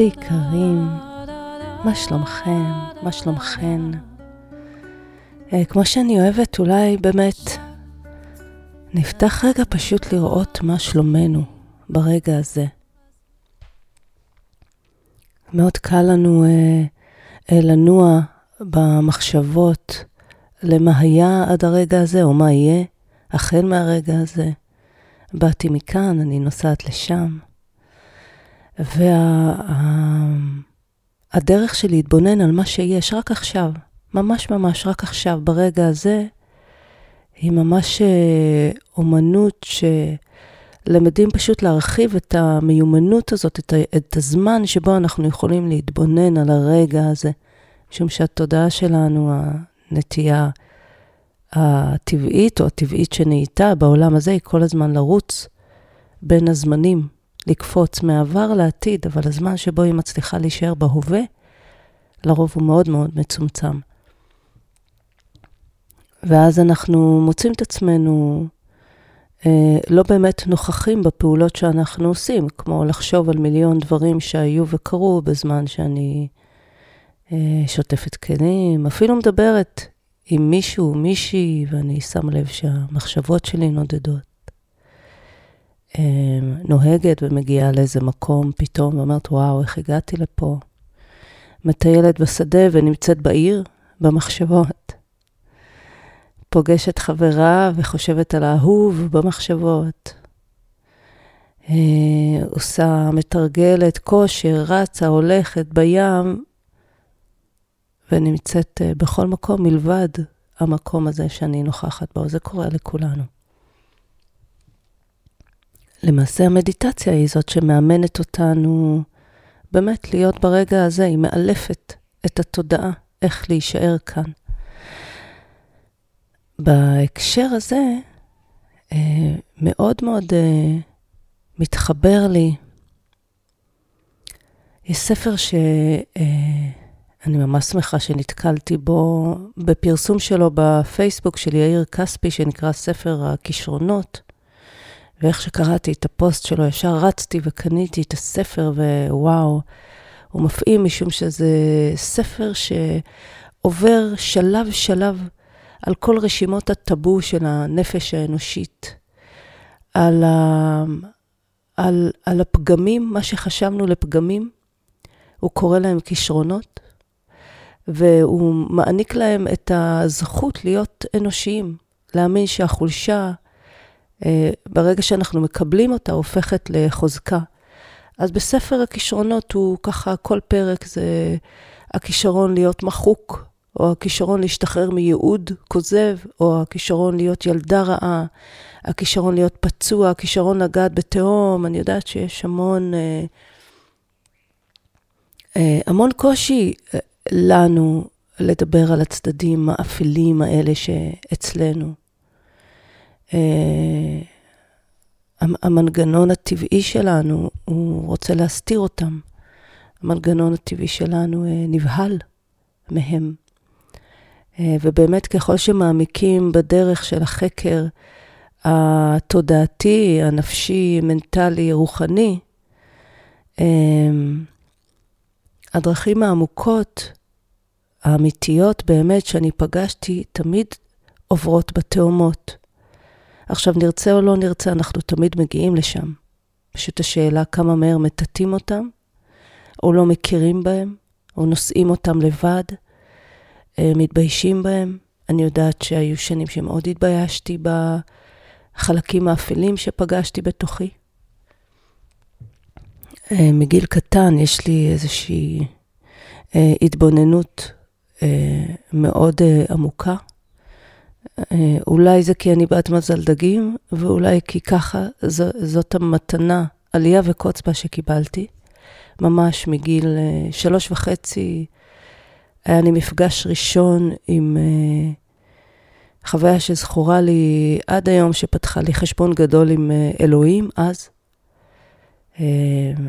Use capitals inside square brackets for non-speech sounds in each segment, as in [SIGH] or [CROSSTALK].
ויקרים, מה שלומכם? מה שלומכן? אה, כמו שאני אוהבת, אולי באמת נפתח רגע פשוט לראות מה שלומנו ברגע הזה. מאוד קל לנו אה, אה, לנוע במחשבות למה היה עד הרגע הזה, או מה יהיה החל מהרגע הזה. באתי מכאן, אני נוסעת לשם. והדרך וה, שלי להתבונן על מה שיש רק עכשיו, ממש ממש רק עכשיו, ברגע הזה, היא ממש אה, אומנות שלמדים פשוט להרחיב את המיומנות הזאת, את, את הזמן שבו אנחנו יכולים להתבונן על הרגע הזה, משום שהתודעה שלנו, הנטייה הטבעית או הטבעית שנהייתה בעולם הזה, היא כל הזמן לרוץ בין הזמנים, לקפוץ מעבר לעתיד, אבל הזמן שבו היא מצליחה להישאר בהווה, לרוב הוא מאוד מאוד מצומצם. ואז אנחנו מוצאים את עצמנו אה, לא באמת נוכחים בפעולות שאנחנו עושים, כמו לחשוב על מיליון דברים שהיו וקרו בזמן שאני אה, שוטפת כלים, אפילו מדברת עם מישהו, מישהי, ואני שם לב שהמחשבות שלי נודדות. אה, נוהגת ומגיעה לאיזה מקום פתאום ואומרת, וואו, איך הגעתי לפה? מטיילת בשדה ונמצאת בעיר, במחשבות. פוגשת חברה וחושבת על האהוב במחשבות. אה, עושה, מתרגלת כושר, רצה, הולכת בים, ונמצאת אה, בכל מקום מלבד המקום הזה שאני נוכחת בו. זה קורה לכולנו. למעשה המדיטציה היא זאת שמאמנת אותנו באמת להיות ברגע הזה, היא מאלפת את התודעה, איך להישאר כאן. בהקשר הזה, אה, מאוד מאוד אה, מתחבר לי, יש ספר שאני אה, ממש שמחה שנתקלתי בו בפרסום שלו בפייסבוק של יאיר כספי, שנקרא ספר הכישרונות. ואיך שקראתי את הפוסט שלו, ישר רצתי וקניתי את הספר, ווואו, הוא מפעים משום שזה ספר שעובר שלב-שלב על כל רשימות הטאבו של הנפש האנושית, על, ה... על, על הפגמים, מה שחשבנו לפגמים, הוא קורא להם כישרונות, והוא מעניק להם את הזכות להיות אנושיים, להאמין שהחולשה, ברגע שאנחנו מקבלים אותה, הופכת לחוזקה. אז בספר הכישרונות הוא ככה, כל פרק זה הכישרון להיות מחוק, או הכישרון להשתחרר מייעוד כוזב, או הכישרון להיות ילדה רעה, הכישרון להיות פצוע, הכישרון לגעת בתהום. אני יודעת שיש המון, אה, אה, המון קושי אה, לנו לדבר על הצדדים האפלים האלה שאצלנו. המנגנון הטבעי שלנו, הוא רוצה להסתיר אותם. המנגנון הטבעי שלנו נבהל מהם. אה, ובאמת ככל שמעמיקים בדרך של החקר התודעתי, הנפשי, מנטלי, רוחני, אה, הדרכים העמוקות, האמיתיות באמת שאני פגשתי, תמיד עוברות בתאומות. עכשיו, נרצה או לא נרצה, אנחנו תמיד מגיעים לשם. פשוט השאלה כמה מהר מטאטאים אותם, או לא מכירים בהם, או נושאים אותם לבד. אה, מתביישים בהם. אני יודעת שהיו שנים שמאוד התביישתי בחלקים האפלים שפגשתי בתוכי. אה, מגיל קטן יש לי איזושהי אה, התבוננות מאוד עמוקה. אולי זה כי אני בת מזל דגים, ואולי כי ככה ז, זאת המתנה, עלייה וקוץ בה שקיבלתי. ממש מגיל שלוש וחצי, היה לי מפגש ראשון עם uh, חוויה שזכורה לי עד היום, שפתחה לי חשבון גדול עם אלוהים אז.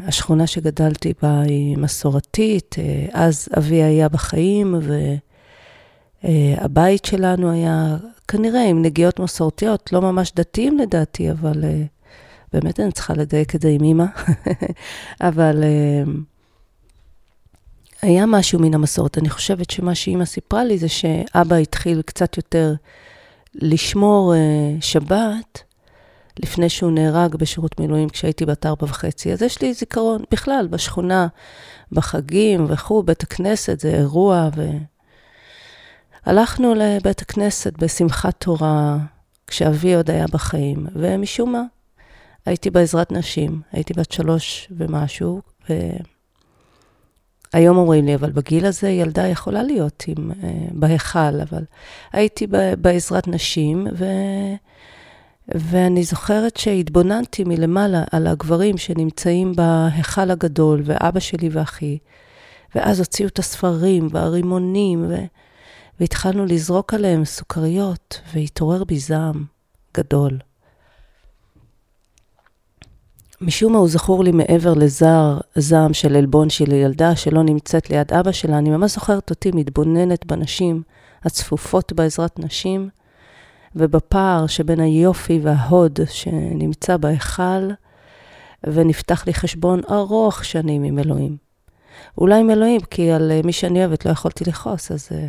השכונה שגדלתי בה היא מסורתית, אז אבי היה בחיים, והבית uh, שלנו היה כנראה עם נגיעות מסורתיות, לא ממש דתיים לדעתי, אבל uh, באמת אני צריכה לדייק את זה עם אימא. [LAUGHS] אבל... Uh, היה משהו מן המסורת. אני חושבת שמה שאימא סיפרה לי זה שאבא התחיל קצת יותר לשמור שבת לפני שהוא נהרג בשירות מילואים כשהייתי בת ארבע וחצי. אז יש לי זיכרון בכלל, בשכונה, בחגים וכו', בית הכנסת זה אירוע. ו... הלכנו לבית הכנסת בשמחת תורה כשאבי עוד היה בחיים, ומשום מה, הייתי בעזרת נשים, הייתי בת שלוש ומשהו, והיום אומרים לי, אבל בגיל הזה ילדה יכולה להיות עם, uh, בהיכל, אבל הייתי בעזרת נשים, ו... ואני זוכרת שהתבוננתי מלמעלה על הגברים שנמצאים בהיכל הגדול, ואבא שלי ואחי, ואז הוציאו את הספרים והרימונים, ו... והתחלנו לזרוק עליהם סוכריות, והתעורר בי זעם גדול. משום מה הוא זכור לי מעבר לזער, זעם של עלבון של ילדה שלא נמצאת ליד אבא שלה, אני ממש זוכרת אותי מתבוננת בנשים הצפופות בעזרת נשים, ובפער שבין היופי וההוד שנמצא בהיכל, ונפתח לי חשבון ארוך שנים עם אלוהים. אולי עם אלוהים, כי על מי שאני אוהבת לא יכולתי לכעוס, אז... אה,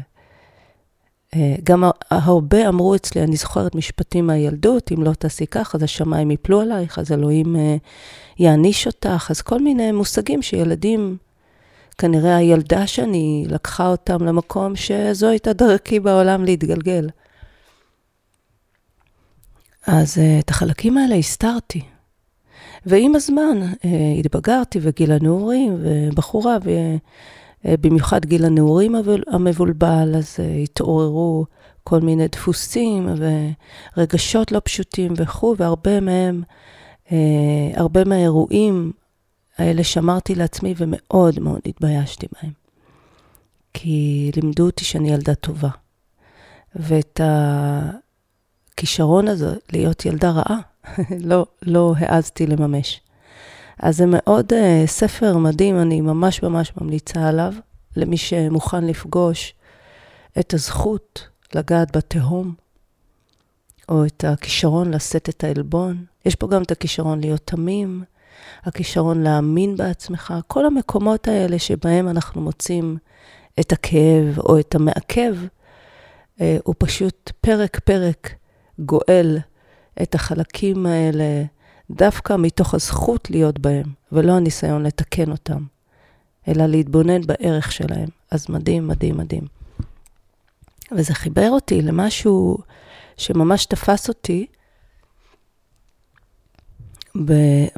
גם הרבה אמרו אצלי, אני זוכרת משפטים מהילדות, אם לא תעשי כך, אז השמיים יפלו עלייך, אז אלוהים אה, יעניש אותך, אז כל מיני מושגים שילדים, כנראה הילדה שאני לקחה אותם למקום שזו הייתה דרכי בעולם להתגלגל. אז אה, את החלקים האלה הסתרתי. ועם הזמן התבגרתי וגיל הנעורים ובחורה, אה, במיוחד גיל הנעורים המבולבל, אז אה, התעוררו כל מיני דפוסים ורגשות לא פשוטים וכו', והרבה מהם, אה, הרבה מהאירועים האלה שמרתי לעצמי ומאוד מאוד התביישתי בהם. כי לימדו אותי שאני ילדה טובה. ואת הכישרון הזה להיות ילדה רעה, [LAUGHS] לא, לא העזתי לממש. אז זה מאוד uh, ספר מדהים, אני ממש ממש ממליצה עליו, למי שמוכן לפגוש את הזכות לגעת בתהום, או את הכישרון לשאת את העלבון. יש פה גם את הכישרון להיות תמים, הכישרון להאמין בעצמך, כל המקומות האלה שבהם אנחנו מוצאים את הכאב או את המעכב, uh, הוא פשוט פרק-פרק גואל את החלקים האלה. דווקא מתוך הזכות להיות בהם, ולא הניסיון לתקן אותם, אלא להתבונן בערך שלהם. אז מדהים, מדהים, מדהים. וזה חיבר אותי למשהו שממש תפס אותי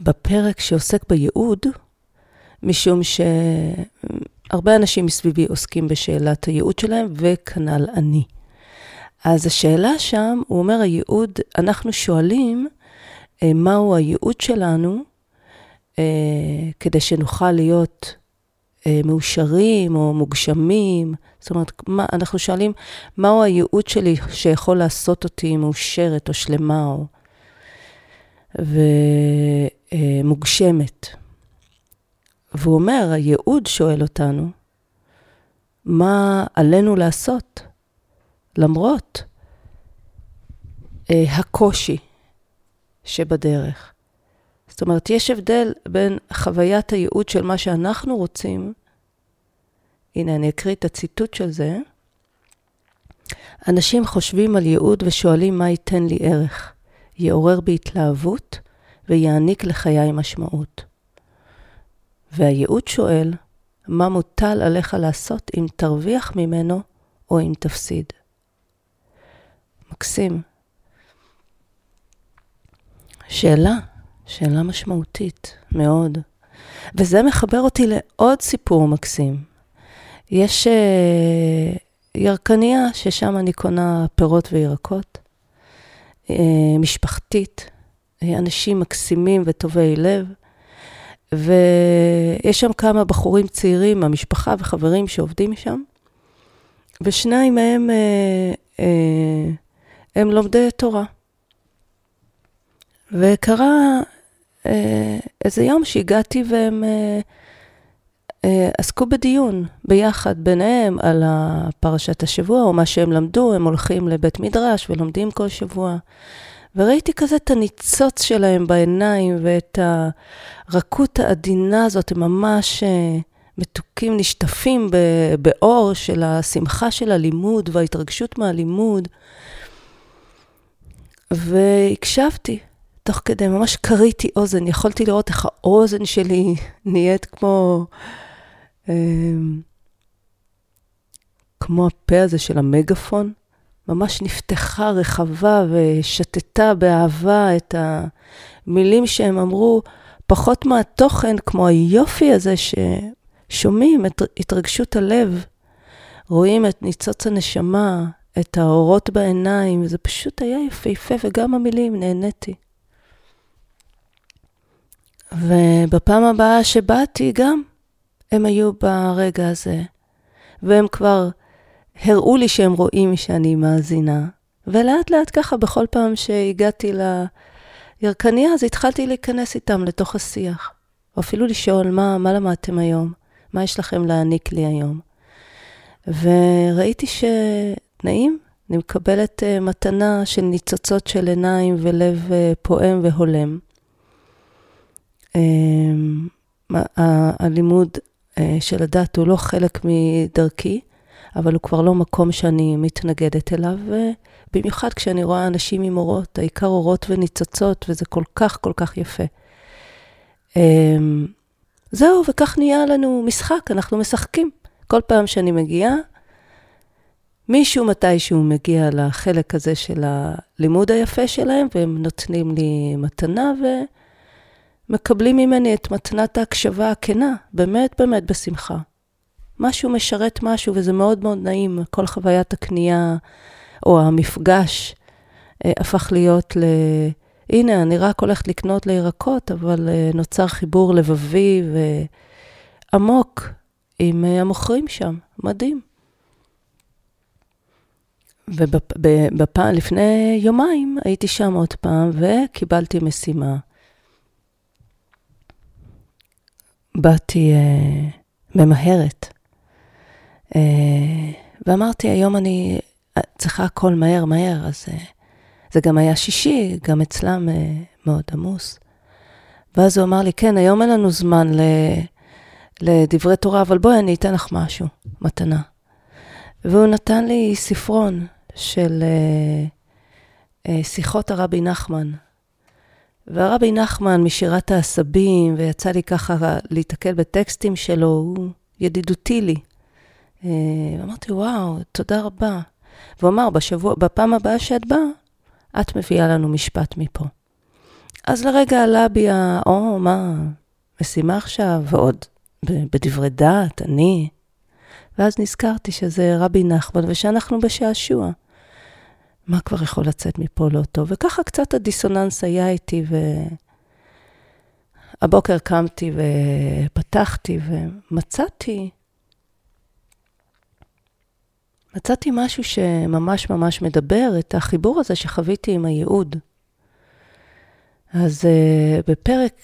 בפרק שעוסק בייעוד, משום שהרבה אנשים מסביבי עוסקים בשאלת הייעוד שלהם, וכנ"ל אני. אז השאלה שם, הוא אומר, הייעוד, אנחנו שואלים, מהו הייעוד שלנו, אה, כדי שנוכל להיות אה, מאושרים או מוגשמים. זאת אומרת, מה, אנחנו שואלים, מהו הייעוד שלי שיכול לעשות אותי מאושרת או שלמה או... ומוגשמת. והוא אומר, הייעוד שואל אותנו, מה עלינו לעשות, למרות הקושי שבדרך. זאת אומרת, יש הבדל בין חוויית הייעוד של מה שאנחנו רוצים, הנה, אני אקריא את הציטוט של זה. אנשים חושבים על ייעוד ושואלים מה ייתן לי ערך, יעורר בי התלהבות ויעניק לחיי משמעות. והייעוד שואל, מה מוטל עליך לעשות אם תרוויח ממנו או אם תפסיד. מקסים. שאלה, שאלה משמעותית מאוד. וזה מחבר אותי לעוד סיפור מקסים. יש uh, ירקניה ששם אני קונה פירות וירקות, uh, משפחתית, uh, אנשים מקסימים וטובי לב, ויש שם כמה בחורים צעירים מהמשפחה וחברים שעובדים שם, ושניים מהם uh, uh, הם לומדי תורה. וקרה אה, איזה יום שהגעתי והם אה, אה, עסקו בדיון ביחד ביניהם על פרשת השבוע, או מה שהם למדו, הם הולכים לבית מדרש ולומדים כל שבוע. וראיתי כזה את הניצוץ שלהם בעיניים ואת הרכות העדינה הזאת, הם ממש אה, מתוקים נשטפים באור של השמחה של הלימוד וההתרגשות מהלימוד. והקשבתי, תוך כדי, ממש קריתי אוזן, יכולתי לראות איך האוזן שלי נהיית כמו... אמ, כמו הפה הזה של המגפון, ממש נפתחה רחבה ושתתה באהבה את המילים שהם אמרו, פחות מהתוכן, כמו היופי הזה ששומעים את התרגשות הלב, רואים את ניצוץ הנשמה, את האורות בעיניים, זה פשוט היה יפהפה, וגם המילים, נהניתי. ובפעם הבאה שבאתי גם, הם היו ברגע הזה, והם כבר הראו לי שהם רואים שאני מאזינה, ולאט לאט ככה, בכל פעם שהגעתי לירקניה, אז התחלתי להיכנס איתם לתוך השיח. או אפילו לשאול, מה, מה למדתם היום? מה יש לכם להעניק לי היום? וראיתי שנעים, אני מקבלת uh, מתנה של ניצוצות של עיניים ולב uh, פועם והולם. Uh, הלימוד uh, של הדת הוא לא חלק מדרכי, אבל הוא כבר לא מקום שאני מתנגדת אליו, ובמיוחד כשאני רואה אנשים עם אורות, העיקר אורות וניצוצות, וזה כל כך כל כך יפה. אמ, זהו, וכך נהיה לנו משחק, אנחנו משחקים. כל פעם שאני מגיעה, מישהו מתישהו מגיע לחלק הזה של הלימוד היפה שלהם, והם נותנים לי מתנה ומקבלים ממני את מתנת ההקשבה הכנה, באמת באמת בשמחה. משהו משרת משהו, וזה מאוד מאוד נעים. כל חוויית הקנייה או המפגש אה, הפך להיות ל... הנה, אני רק הולכת לקנות לירקות, אבל אה, נוצר חיבור לבבי ועמוק עם אה, המוכרים שם. מדהים. ולפני יומיים הייתי שם עוד פעם וקיבלתי משימה. באתי אה, ממהרת אה, ואמרתי, היום אני צריכה הכל מהר, מהר, אז אה, זה גם היה שישי, גם אצלם אה, מאוד עמוס. ואז הוא אמר לי, כן, היום אין לנו זמן לדברי תורה, אבל בואי, אני אתן לך משהו, מתנה. והוא נתן לי ספרון של שיחות הרבי נחמן. והרבי נחמן משירת העשבים, ויצא לי ככה להיתקל בטקסטים שלו, הוא ידידותי לי. אה, אמרתי, וואו, תודה רבה. והוא אמר, בשבוע, בפעם הבאה שאת באה, את מביאה לנו משפט מפה. אז לרגע עלה בי ה... או, מה, משימה עכשיו, ועוד בדברי דעת, אני. ואז נזכרתי שזה רבי נחמן ושאנחנו בשעשוע. מה כבר יכול לצאת מפה לא טוב? וככה קצת הדיסוננס היה איתי, והבוקר קמתי ופתחתי ומצאתי מצאתי משהו שממש ממש מדבר, את החיבור הזה שחוויתי עם הייעוד. אז uh, בפרק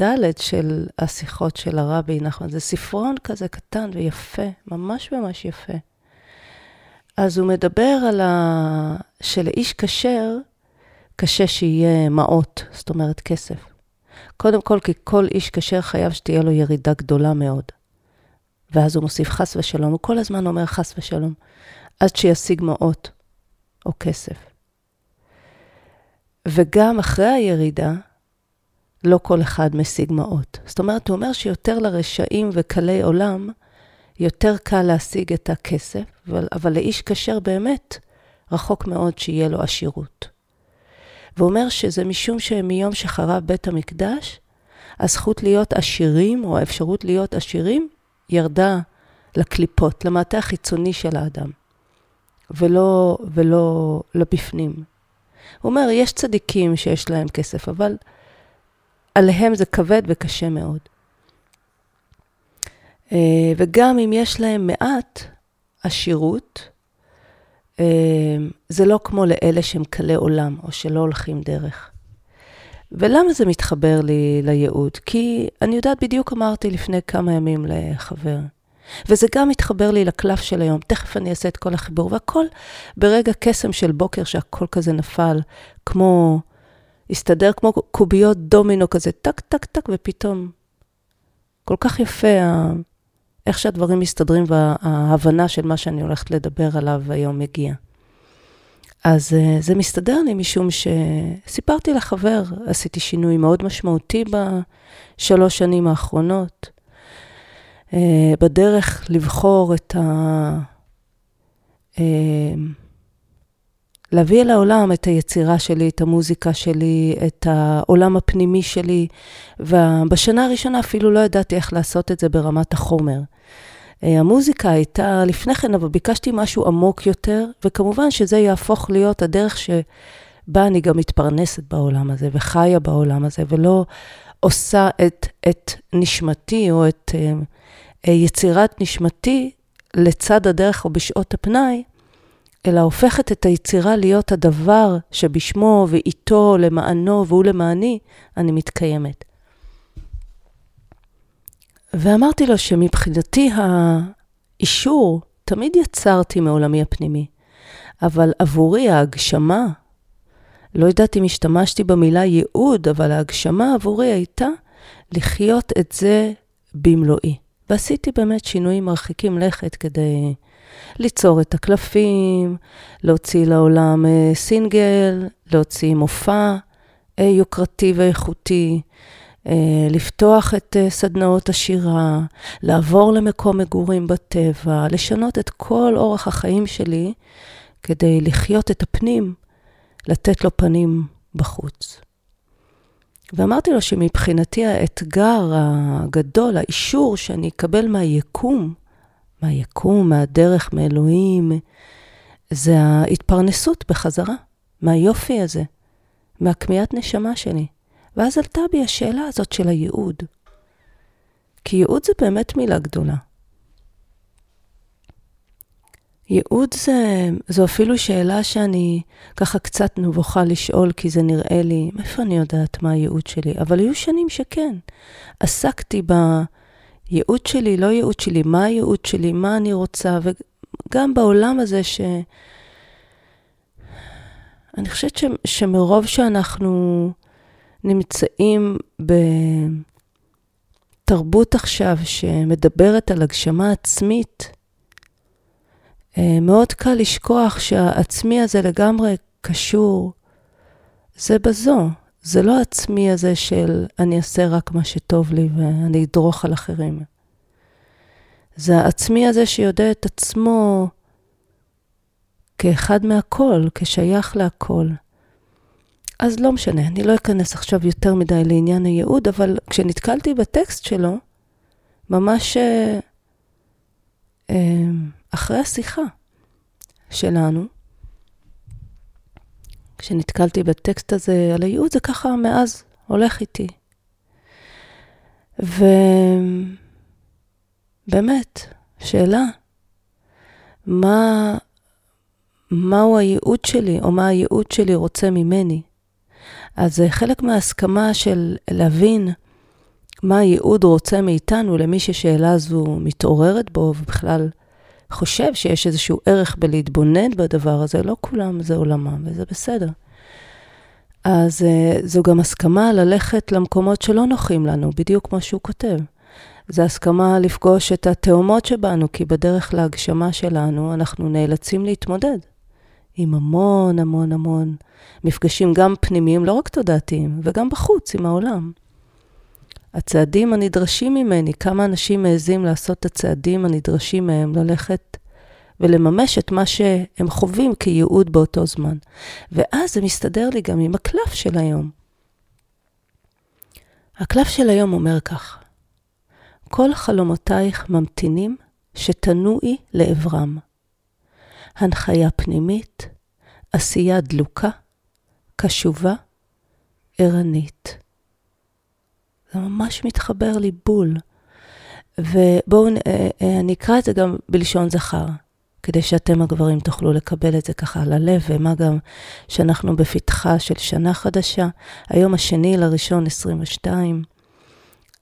ד' של השיחות של הרבי נחמן, זה ספרון כזה קטן ויפה, ממש ממש יפה. אז הוא מדבר על ה... שלאיש כשר, קשה שיהיה מעות, זאת אומרת כסף. קודם כל, כי כל איש כשר חייב שתהיה לו ירידה גדולה מאוד. ואז הוא מוסיף חס ושלום, הוא כל הזמן אומר חס ושלום. עד שישיג מעות או כסף. וגם אחרי הירידה, לא כל אחד משיג מעות. זאת אומרת, הוא אומר שיותר לרשעים וקלי עולם, יותר קל להשיג את הכסף, אבל, אבל לאיש כשר באמת רחוק מאוד שיהיה לו עשירות. והוא אומר שזה משום שמיום שחרב בית המקדש, הזכות להיות עשירים, או האפשרות להיות עשירים, ירדה לקליפות, למטה החיצוני של האדם. ולא, ולא לבפנים. הוא אומר, יש צדיקים שיש להם כסף, אבל עליהם זה כבד וקשה מאוד. אה, וגם אם יש להם מעט עשירות, אה, זה לא כמו לאלה שהם קלי עולם, או שלא הולכים דרך. ולמה זה מתחבר לי לייעוד? כי אני יודעת, בדיוק אמרתי לפני כמה ימים לחבר, וזה גם מתחבר לי לקלף של היום. תכף אני אעשה את כל החיבור, והכל ברגע קסם של בוקר שהכל כזה נפל, כמו, הסתדר כמו קוביות דומינו כזה, טק, טק, טק, ופתאום כל כך יפה איך שהדברים מסתדרים וההבנה של מה שאני הולכת לדבר עליו היום מגיע. אז uh, זה מסתדר לי משום שסיפרתי לחבר, עשיתי שינוי מאוד משמעותי בשלוש שנים האחרונות. Uh, בדרך לבחור את ה... להביא אל העולם את היצירה שלי, את המוזיקה שלי, את העולם הפנימי שלי, ובשנה הראשונה אפילו לא ידעתי איך לעשות את זה ברמת החומר. אה, המוזיקה הייתה לפני כן, אבל ביקשתי משהו עמוק יותר, וכמובן שזה יהפוך להיות הדרך שבה אני גם מתפרנסת בעולם הזה, וחיה בעולם הזה, ולא עושה את, את נשמתי או את uh, יצירת נשמתי לצד הדרך או בשעות הפנאי, אלא הופכת את היצירה להיות הדבר שבשמו ואיתו, למענו והוא למעני, אני מתקיימת. ואמרתי לו שמבחינתי האישור תמיד יצרתי מעולמי הפנימי, אבל עבורי ההגשמה, לא יודעת אם השתמשתי במילה ייעוד, אבל ההגשמה עבורי הייתה לחיות את זה במלואי. ועשיתי באמת שינויים מרחיקים לכת כדי ליצור את הקלפים, להוציא לעולם אה, סינגל, להוציא מופע אה, יוקרתי ואיכותי, אה, לפתוח את סדנאות השירה, לעבור למקום מגורים בטבע, לשנות את כל אורח החיים שלי כדי לחיות את הפנים, לתת לו פנים בחוץ. ואמרתי לו שמבחינתי האתגר הגדול, האישור שאני אקבל מהיקום, מהיקום, מהדרך, מאלוהים, זה ההתפרנסות בחזרה, מהיופי הזה, מהכמיהת נשמה שלי. ואז עלתה בי השאלה הזאת של הייעוד. כי ייעוד זה באמת מילה גדולה. ייעוד זה, זו אפילו שאלה שאני ככה קצת נבוכה לשאול, כי זה נראה לי, מאיפה אני יודעת מה הייעוד שלי? אבל היו שנים שכן. עסקתי בייעוד שלי, לא ייעוד שלי, מה הייעוד שלי, מה אני רוצה, וגם בעולם הזה ש... אני חושבת ש... שמרוב שאנחנו נמצאים בתרבות עכשיו שמדברת על הגשמה עצמית, אה, מאוד קל לשכוח שהעצמי הזה לגמרי קשור זה בזו. זה לא העצמי הזה של אני אעשה רק מה שטוב לי ואני אדרוך על אחרים. זה העצמי הזה שיודע את עצמו כאחד מהכל, כשייך להכל. אז לא משנה, אני לא אכנס עכשיו יותר מדי לעניין הייעוד, אבל כשנתקלתי בטקסט שלו, ממש אה, אה, אחרי השיחה שלנו, כשנתקלתי בטקסט הזה על הייעוד, זה ככה מאז הולך איתי. ובאמת, שאלה, מה, מהו הייעוד שלי, או מה הייעוד שלי רוצה ממני? אז חלק מההסכמה של להבין מה הייעוד רוצה מאיתנו למי ששאלה הזו מתעוררת בו, ובכלל חושב שיש איזשהו ערך בלהתבונן בדבר הזה, לא כולם זה עולמם, וזה בסדר. אז uh, זו גם הסכמה ללכת למקומות שלא נוחים לנו, בדיוק כמו שהוא כותב. זו הסכמה לפגוש את התאומות שבנו, כי בדרך להגשמה שלנו אנחנו נאלצים להתמודד עם המון המון המון מפגשים גם פנימיים, לא רק תודעתיים, וגם בחוץ, עם העולם. הצעדים הנדרשים ממני, כמה אנשים מעזים לעשות את הצעדים הנדרשים מהם, ללכת ולממש את מה שהם חווים כייעוד באותו זמן. ואז זה מסתדר לי גם עם הקלף של היום. הקלף של היום אומר כך: כל חלומותייך ממתינים שתנועי לעברם. הנחיה פנימית, עשייה דלוקה, קשובה, ערנית. זה ממש מתחבר לי בול. ובואו, אה, אה, אני אקרא את זה גם בלשון זכר, כדי שאתם הגברים תוכלו לקבל את זה ככה על הלב, ומה גם שאנחנו בפתחה של שנה חדשה, היום השני לראשון 22.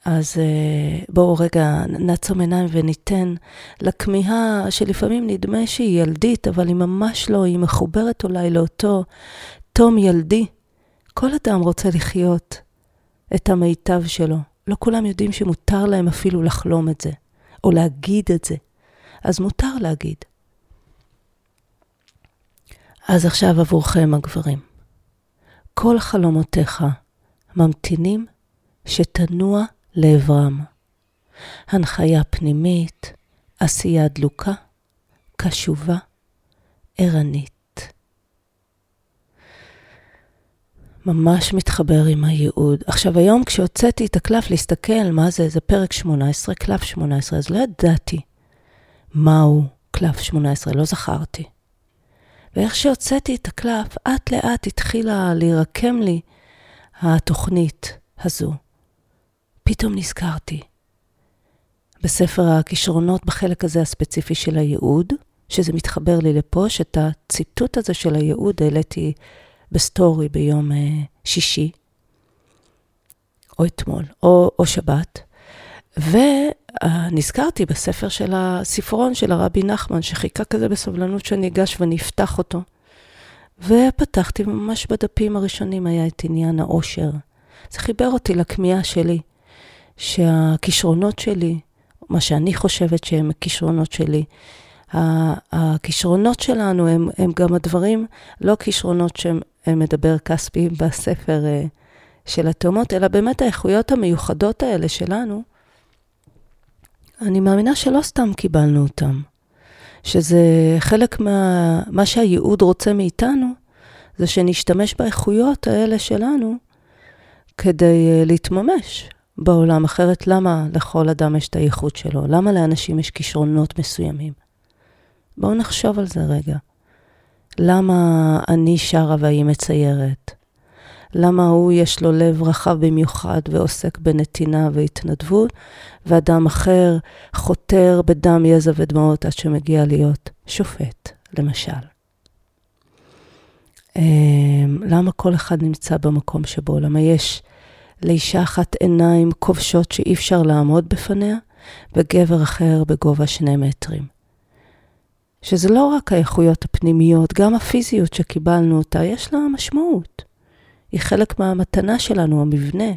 אז אה, בואו רגע נעצום עיניים וניתן לכמיהה שלפעמים נדמה שהיא ילדית, אבל היא ממש לא, היא מחוברת אולי לאותו תום ילדי. כל אדם רוצה לחיות את המיטב שלו. לא כולם יודעים שמותר להם אפילו לחלום את זה, או להגיד את זה. אז מותר להגיד. אז עכשיו עבורכם הגברים. כל חלומותיך ממתינים שתנוע לעברם. הנחיה פנימית, עשייה דלוקה, קשובה, ערנית. ממש מתחבר עם הייעוד. עכשיו, היום כשהוצאתי את הקלף להסתכל מה זה, זה פרק 18, קלף 18, אז לא ידעתי מהו קלף 18, לא זכרתי. ואיך שהוצאתי את הקלף, אט לאט התחילה להירקם לי התוכנית הזו. פתאום נזכרתי. בספר הכישרונות, בחלק הזה הספציפי של הייעוד, שזה מתחבר לי לפה, שאת הציטוט הזה של הייעוד העליתי בסטורי ביום uh, שישי, או אתמול, או, או שבת. ונזכרתי בספר של הספרון של הרבי נחמן, שחיכה כזה בסבלנות שאני אגש ואני אפתח אותו. ופתחתי ממש בדפים הראשונים היה את עניין העושר. זה חיבר אותי לכמיהה שלי, שהכישרונות שלי, מה שאני חושבת שהם הכישרונות שלי, הכישרונות שלנו הם, הם גם הדברים, לא כישרונות שהם מדבר כספי בספר אה, של התאומות, אלא באמת האיכויות המיוחדות האלה שלנו, אני מאמינה שלא סתם קיבלנו אותם. שזה חלק מה... מה שהייעוד רוצה מאיתנו, זה שנשתמש באיכויות האלה שלנו כדי uh, להתממש בעולם. אחרת, למה לכל אדם יש את הייחוד שלו? למה לאנשים יש כישרונות מסוימים? בואו נחשוב על זה רגע. למה אני שרה והיא מציירת? למה הוא יש לו לב רחב במיוחד ועוסק בנתינה והתנדבות, ואדם אחר חותר בדם, יזע ודמעות עד שמגיע להיות שופט, למשל. אמ, למה כל אחד נמצא במקום שבו? למה יש לאישה אחת עיניים כובשות שאי אפשר לעמוד בפניה, וגבר אחר בגובה שני מטרים? שזה לא רק האיכויות הפנימיות, גם הפיזיות שקיבלנו אותה, יש לה משמעות. היא חלק מהמתנה שלנו, המבנה.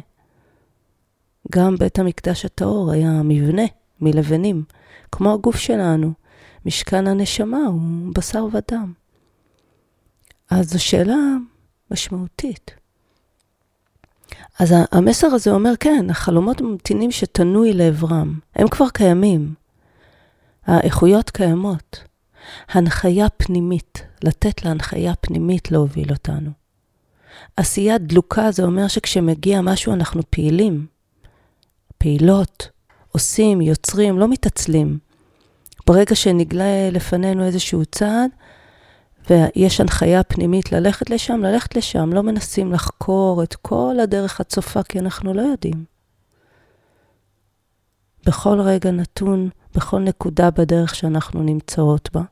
גם בית המקדש הטהור היה מבנה מלבנים, כמו הגוף שלנו. משכן הנשמה הוא בשר ודם. אז זו שאלה משמעותית. אז המסר הזה אומר, כן, החלומות ממתינים שתנוי לעברם. הם כבר קיימים. האיכויות קיימות. הנחיה פנימית, לתת להנחיה פנימית להוביל אותנו. עשייה דלוקה זה אומר שכשמגיע משהו אנחנו פעילים. פעילות, עושים, יוצרים, לא מתעצלים. ברגע שנגלה לפנינו איזשהו צעד, ויש הנחיה פנימית ללכת לשם, ללכת לשם, לא מנסים לחקור את כל הדרך הצופה, כי אנחנו לא יודעים. בכל רגע נתון, בכל נקודה בדרך שאנחנו נמצאות בה,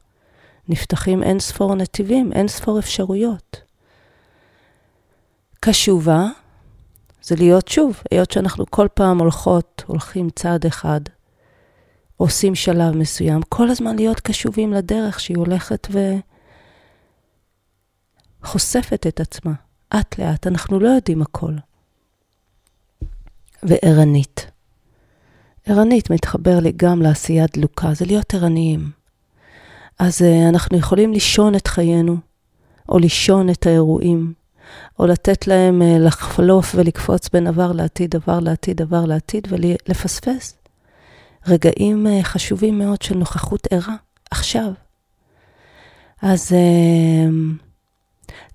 נפתחים אין ספור נתיבים, אין ספור אפשרויות. קשובה זה להיות שוב, היות שאנחנו כל פעם הולכות, הולכים צעד אחד, עושים שלב מסוים, כל הזמן להיות קשובים לדרך שהיא הולכת וחושפת את עצמה, אט לאט, אנחנו לא יודעים הכל. וערנית. ערנית מתחבר לי גם לעשייה דלוקה, זה להיות ערניים. אז uh, אנחנו יכולים לישון את חיינו, או לישון את האירועים, או לתת להם uh, לחלוף ולקפוץ בין עבר לעתיד, עבר לעתיד, עבר לעתיד, ולפספס. רגעים uh, חשובים מאוד של נוכחות ערה, עכשיו. אז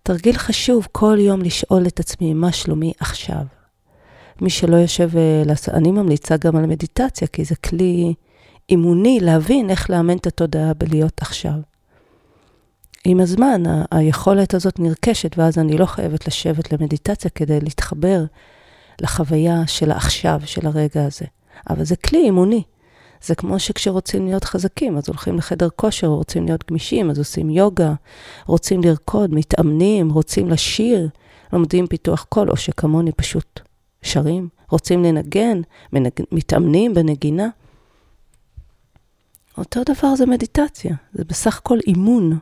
תרגיל חשוב כל יום לשאול את עצמי, מה שלומי עכשיו? מי שלא יושב, אני ממליצה גם על מדיטציה, כי זה כלי אימוני להבין איך לאמן את התודעה בלהיות עכשיו. עם הזמן, ה- היכולת הזאת נרכשת, ואז אני לא חייבת לשבת למדיטציה כדי להתחבר לחוויה של העכשיו, של הרגע הזה. אבל זה כלי אימוני. זה כמו שכשרוצים להיות חזקים, אז הולכים לחדר כושר, רוצים להיות גמישים, אז עושים יוגה, רוצים לרקוד, מתאמנים, רוצים לשיר, לומדים פיתוח קול, או שכמוני פשוט שרים, רוצים לנגן, מנג... מתאמנים בנגינה. אותו דבר זה מדיטציה, זה בסך הכל אימון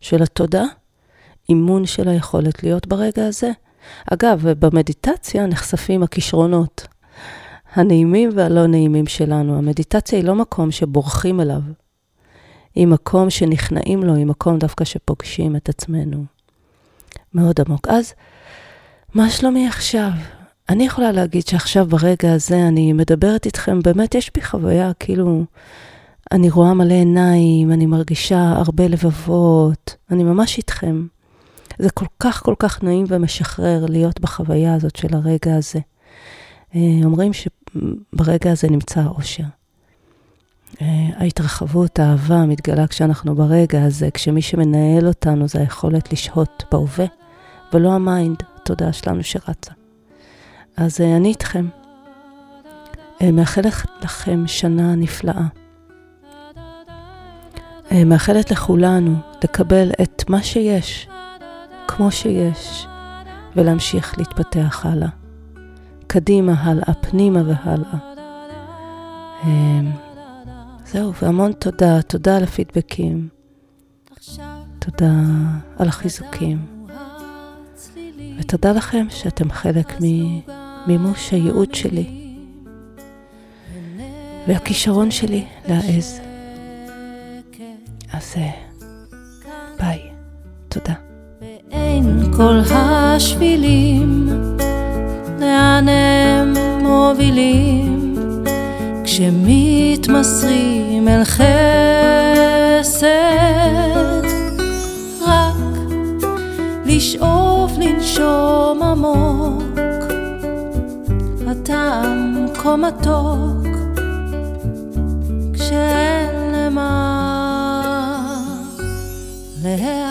של התודעה, אימון של היכולת להיות ברגע הזה. אגב, במדיטציה נחשפים הכישרונות הנעימים והלא נעימים שלנו. המדיטציה היא לא מקום שבורחים אליו, היא מקום שנכנעים לו, היא מקום דווקא שפוגשים את עצמנו. מאוד עמוק. אז, מה שלומי עכשיו? אני יכולה להגיד שעכשיו ברגע הזה אני מדברת איתכם, באמת יש בי חוויה, כאילו, אני רואה מלא עיניים, אני מרגישה הרבה לבבות, אני ממש איתכם. זה כל כך כל כך נעים ומשחרר להיות בחוויה הזאת של הרגע הזה. אה, אומרים שברגע הזה נמצא האושר. אה, ההתרחבות, האהבה, מתגלה כשאנחנו ברגע הזה, כשמי שמנהל אותנו זה היכולת לשהות בהווה, ולא ה mind, התודעה שלנו שרצה. אז אה, אני איתכם. מאחלת לכם שנה נפלאה. מאחלת לכולנו לקבל את מה שיש, כמו שיש, ולהמשיך להתפתח הלאה. קדימה, הלאה, פנימה והלאה. אמ, זהו, והמון תודה, תודה על הפידבקים. תודה על החיזוקים. ותודה לכם שאתם חלק ממימוש הייעוד שלי והכישרון שלי להעז. אז אה, ביי, תודה. בין כל השבילים, לאן הם מובילים, כשמתמסרים אל חסד, רק לשאוף לנשום עמוק, הטעם כה מתוק, כשאין למה להיאחר.